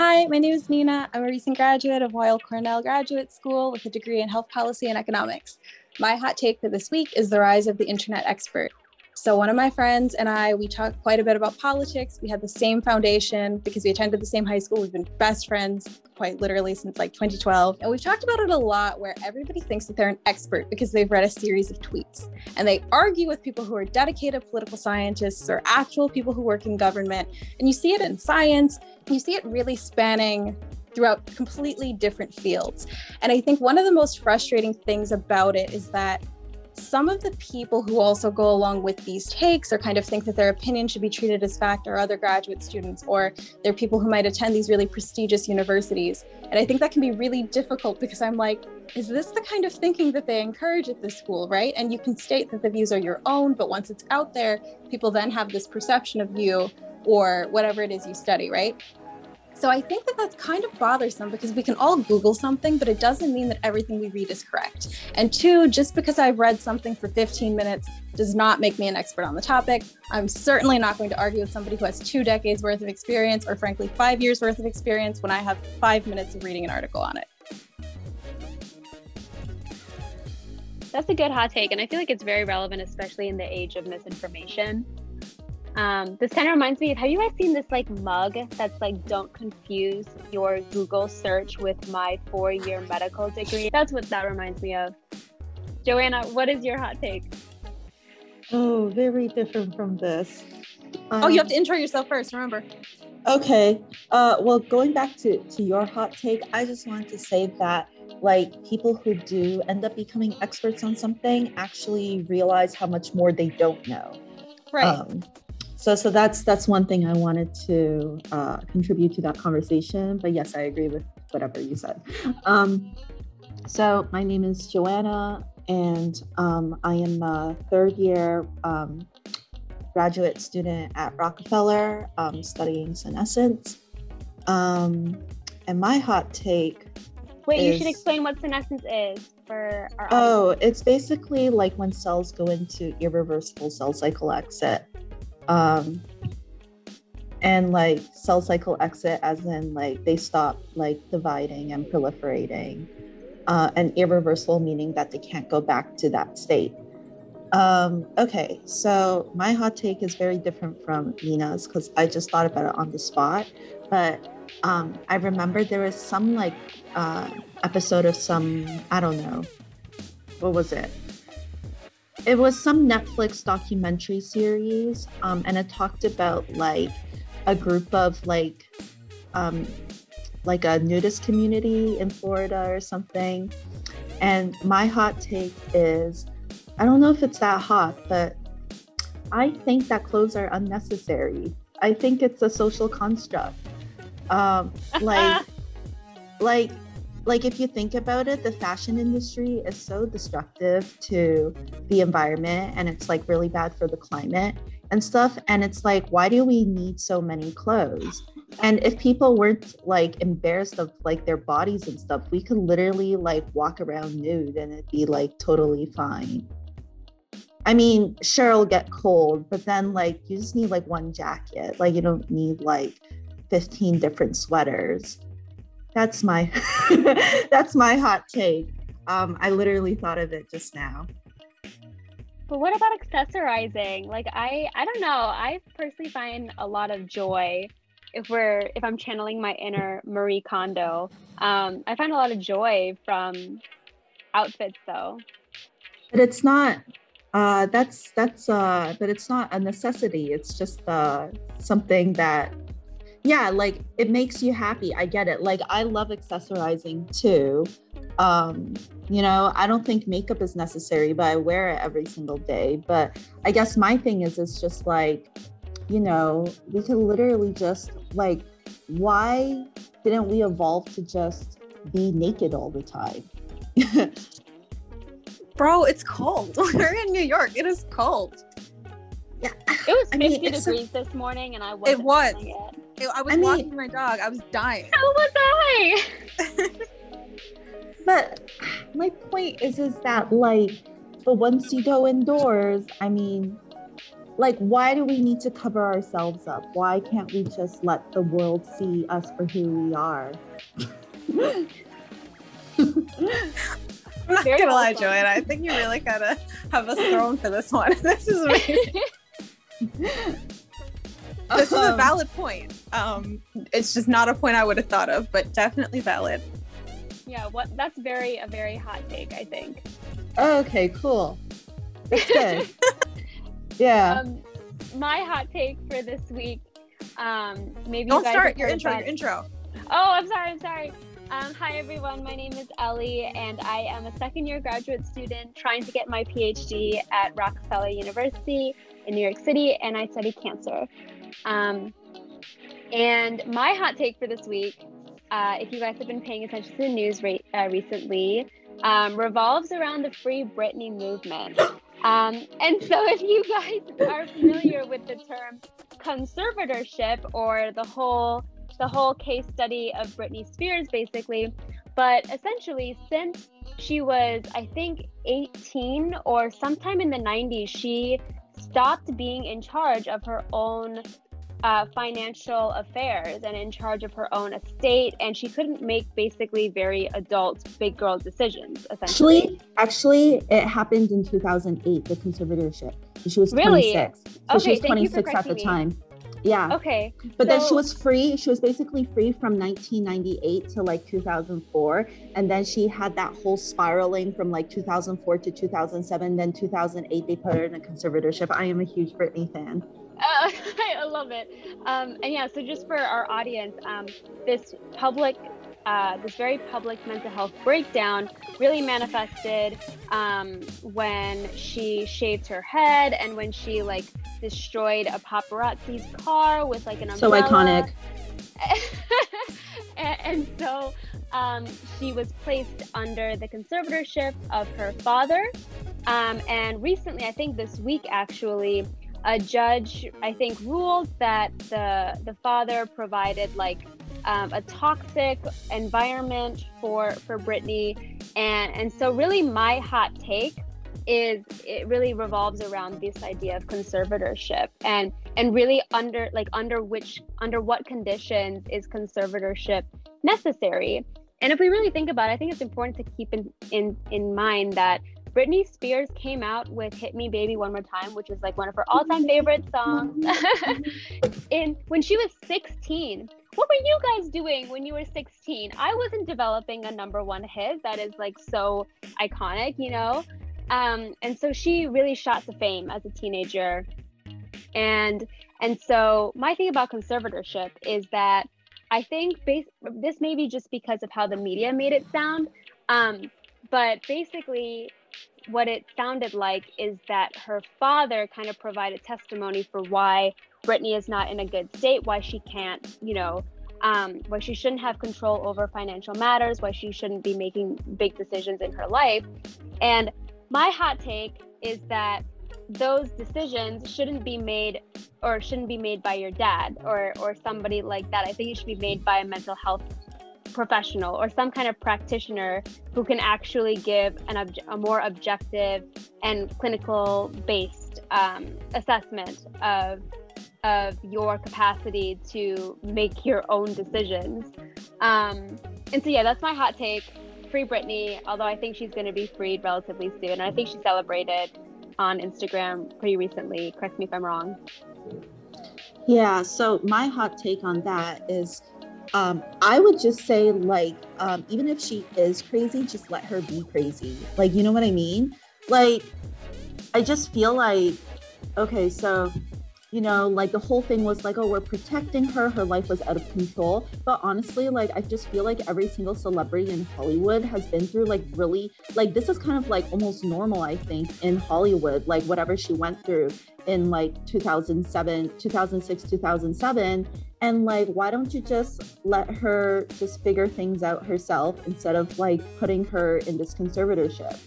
Hi, my name is Nina. I'm a recent graduate of Weill Cornell Graduate School with a degree in health policy and economics. My hot take for this week is the rise of the internet expert. So, one of my friends and I, we talk quite a bit about politics. We had the same foundation because we attended the same high school. We've been best friends quite literally since like 2012. And we've talked about it a lot where everybody thinks that they're an expert because they've read a series of tweets. And they argue with people who are dedicated political scientists or actual people who work in government. And you see it in science, you see it really spanning throughout completely different fields. And I think one of the most frustrating things about it is that some of the people who also go along with these takes or kind of think that their opinion should be treated as fact are other graduate students or they're people who might attend these really prestigious universities. And I think that can be really difficult because I'm like, is this the kind of thinking that they encourage at this school, right? And you can state that the views are your own, but once it's out there, people then have this perception of you or whatever it is you study, right? So I think that that's kind of bothersome because we can all Google something, but it doesn't mean that everything we read is correct. And two, just because I've read something for 15 minutes does not make me an expert on the topic. I'm certainly not going to argue with somebody who has two decades worth of experience or, frankly, five years worth of experience when I have five minutes of reading an article on it. That's a good hot take. And I feel like it's very relevant, especially in the age of misinformation. Um, this kind of reminds me of have you guys seen this like mug that's like don't confuse your Google search with my four year medical degree? That's what that reminds me of. Joanna, what is your hot take? Oh, very different from this. Um, oh, you have to intro yourself first, remember. Okay. Uh, well, going back to, to your hot take, I just wanted to say that like people who do end up becoming experts on something actually realize how much more they don't know. Right. Um, so so that's that's one thing i wanted to uh, contribute to that conversation but yes i agree with whatever you said um, so my name is joanna and um, i am a third year um, graduate student at rockefeller um, studying senescence um, and my hot take wait is, you should explain what senescence is for our oh audience. it's basically like when cells go into irreversible cell cycle exit um, and like cell cycle exit as in like they stop like dividing and proliferating uh, and irreversible meaning that they can't go back to that state. Um, okay so my hot take is very different from nina's because i just thought about it on the spot but um, i remember there was some like uh, episode of some i don't know what was it it was some Netflix documentary series, um, and it talked about like a group of like um, like a nudist community in Florida or something. And my hot take is, I don't know if it's that hot, but I think that clothes are unnecessary. I think it's a social construct. Um, like, like like if you think about it the fashion industry is so destructive to the environment and it's like really bad for the climate and stuff and it's like why do we need so many clothes? And if people weren't like embarrassed of like their bodies and stuff we could literally like walk around nude and it'd be like totally fine. I mean sure it'll get cold but then like you just need like one jacket. Like you don't need like 15 different sweaters that's my that's my hot take. Um, I literally thought of it just now. But what about accessorizing? Like I I don't know. I personally find a lot of joy if we're if I'm channeling my inner Marie Kondo. Um, I find a lot of joy from outfits though. But it's not uh that's that's uh but it's not a necessity. It's just uh something that yeah like it makes you happy. I get it. Like i love accessorizing too. Um you know i don't think makeup is necessary but i wear it every single day. But i guess my thing is it's just like you know we could literally just like why didn't we evolve to just be naked all the time? Bro it's cold. We're in new york. It is cold yeah it was 50 I mean, degrees a, this morning and i wasn't it was it. I was I walking mean, my dog. I was dying. How was I? but my point is, is that like, but once you go indoors, I mean, like why do we need to cover ourselves up why can't we just let the world see us for who we are I'm not Very gonna lie, Joanna. I think you really gotta have us thrown for this one. This is amazing. this is a um, valid point. Um, it's just not a point I would have thought of, but definitely valid. Yeah, what that's very a very hot take, I think. Okay, cool. That's good. yeah. Um, my hot take for this week. Um, maybe don't start your intro. Your intro. Oh, I'm sorry. I'm sorry. Um, hi, everyone. My name is Ellie, and I am a second year graduate student trying to get my PhD at Rockefeller University in New York City, and I study cancer. Um, and my hot take for this week, uh, if you guys have been paying attention to the news re- uh, recently, um, revolves around the Free Britney movement. Um, and so, if you guys are familiar with the term conservatorship or the whole the whole case study of Britney Spears, basically. But essentially, since she was, I think, 18 or sometime in the 90s, she stopped being in charge of her own uh, financial affairs and in charge of her own estate, and she couldn't make basically very adult big girl decisions. Essentially, actually, actually, it happened in 2008. The conservatorship. She was 26. Really? So okay, she was 26 at the me. time. Yeah. Okay. But so, then she was free. She was basically free from 1998 to like 2004. And then she had that whole spiraling from like 2004 to 2007. Then 2008, they put her in a conservatorship. I am a huge Britney fan. Uh, I love it. Um, and yeah, so just for our audience, um, this public uh, this very public mental health breakdown really manifested um, when she shaved her head and when she like destroyed a paparazzi's car with like an umbrella. So iconic. and, and, so um, she was placed under the conservatorship of her father. Um, and recently, I think this week actually, a judge I think ruled that the the father provided like um, a toxic environment for for Britney, and and so really my hot take is it really revolves around this idea of conservatorship and and really under like under which under what conditions is conservatorship necessary and if we really think about it i think it's important to keep in in, in mind that Britney Spears came out with Hit Me Baby One More Time, which is like one of her all-time favorite songs. in when she was 16. What were you guys doing when you were 16? I wasn't developing a number one hit that is like so iconic, you know? Um, and so she really shot to fame as a teenager. And and so my thing about conservatorship is that I think this may be just because of how the media made it sound. Um, but basically, what it sounded like is that her father kind of provided testimony for why Britney is not in a good state, why she can't, you know, um, why she shouldn't have control over financial matters, why she shouldn't be making big decisions in her life. And my hot take is that those decisions shouldn't be made or shouldn't be made by your dad or or somebody like that. I think it should be made by a mental health professional or some kind of practitioner who can actually give an a more objective and clinical based um, assessment of of your capacity to make your own decisions. Um, and so yeah, that's my hot take free Britney, although I think she's going to be freed relatively soon. And I think she celebrated on Instagram pretty recently. Correct me if I'm wrong. Yeah, so my hot take on that is um, I would just say, like, um, even if she is crazy, just let her be crazy. Like, you know what I mean? Like, I just feel like, okay, so you know, like the whole thing was like, oh, we're protecting her. Her life was out of control. But honestly, like, I just feel like every single celebrity in Hollywood has been through like really, like, this is kind of like almost normal, I think, in Hollywood, like whatever she went through in like 2007, 2006, 2007. And like, why don't you just let her just figure things out herself instead of like putting her in this conservatorship?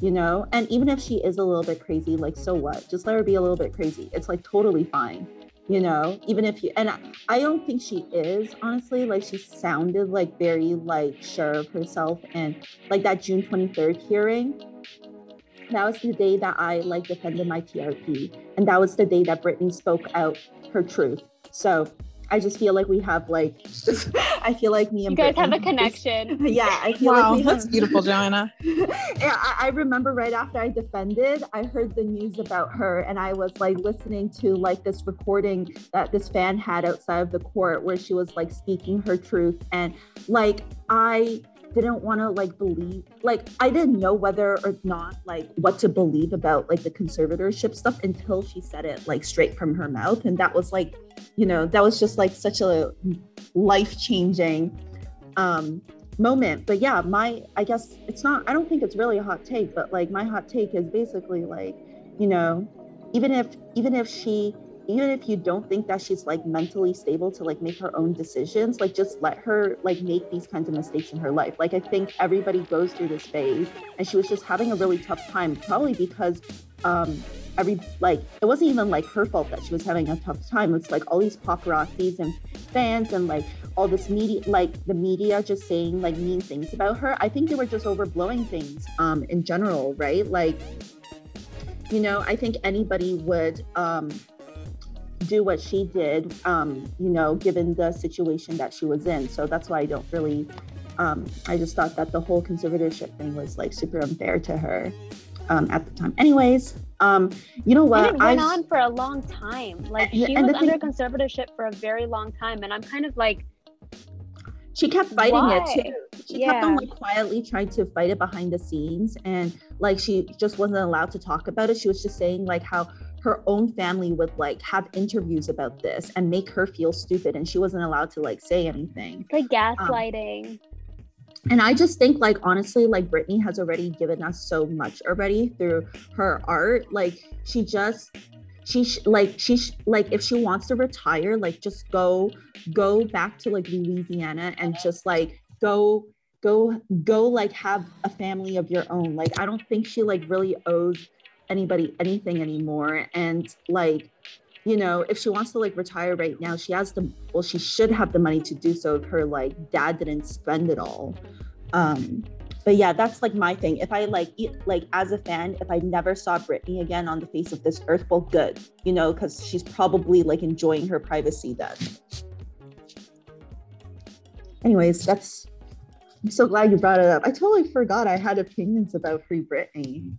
you know? And even if she is a little bit crazy, like, so what? Just let her be a little bit crazy. It's like totally fine, you know? Even if you, and I, don't think she is, honestly. Like, she sounded like very, like, sure of herself. And like that June 23rd hearing, that was the day that I like defended my TRP. and that was the day that Britney spoke out her truth. So I just feel like we have like I feel like me and you guys Britney have a connection. Yeah, I feel wow, like we that's have, beautiful, Joanna. yeah, I, I remember right after I defended, I heard the news about her, and I was like listening to like this recording that this fan had outside of the court where she was like speaking her truth, and like I didn't want to like believe like i didn't know whether or not like what to believe about like the conservatorship stuff until she said it like straight from her mouth and that was like you know that was just like such a life changing um moment. But yeah my i guess it's not i don't think it's really a hot take but like my hot take is basically like you know even if even if she even if you don't think that she's like mentally stable to like make her own decisions like just let her like make these kinds of mistakes in her life. Like i think everybody goes through this phase and she was just having a really tough time probably because um every like it wasn't even like her fault that she was having a tough time. It's like all these paparazzis and fans and like all this media like the media just saying like mean things about her. I think they were just overblowing things um in general right? Like you know i think anybody would um do what she did, um, you know, given the situation that she was in. So that's why I don't really, um, I just thought that the whole conservatorship thing was like super unfair to her um, at the time. Anyways, um, you know what? And it went I, on for a long time. Like she was under thing, conservatorship for a very long time. And I'm kind of like, she kept fighting why? it too. She yeah. kept on like quietly trying to fight it behind the scenes and like she just wasn't allowed to talk about it. She was just saying like how her own family would like have interviews about this and make her feel stupid and she wasn't allowed to like say anything. Like gaslighting. um, and i just think like honestly like britney has already given us so much already through her art. Like she just she sh- like she sh- like if she wants to retire like just go go back to like louisiana and just like go go go like have a family of your own. Like i don't think she like really owes anybody anything anymore. And like you know if she wants to like retire right now she has the well she should have the money to do so if her like dad didn't spend it all. Um but yeah that's like my thing. If i like like as a fan if i never saw britney again on the face of this earth well good you know because she's probably like enjoying her privacy then. Anyways that's i'm so glad you brought it up. I totally forgot i had opinions about free britney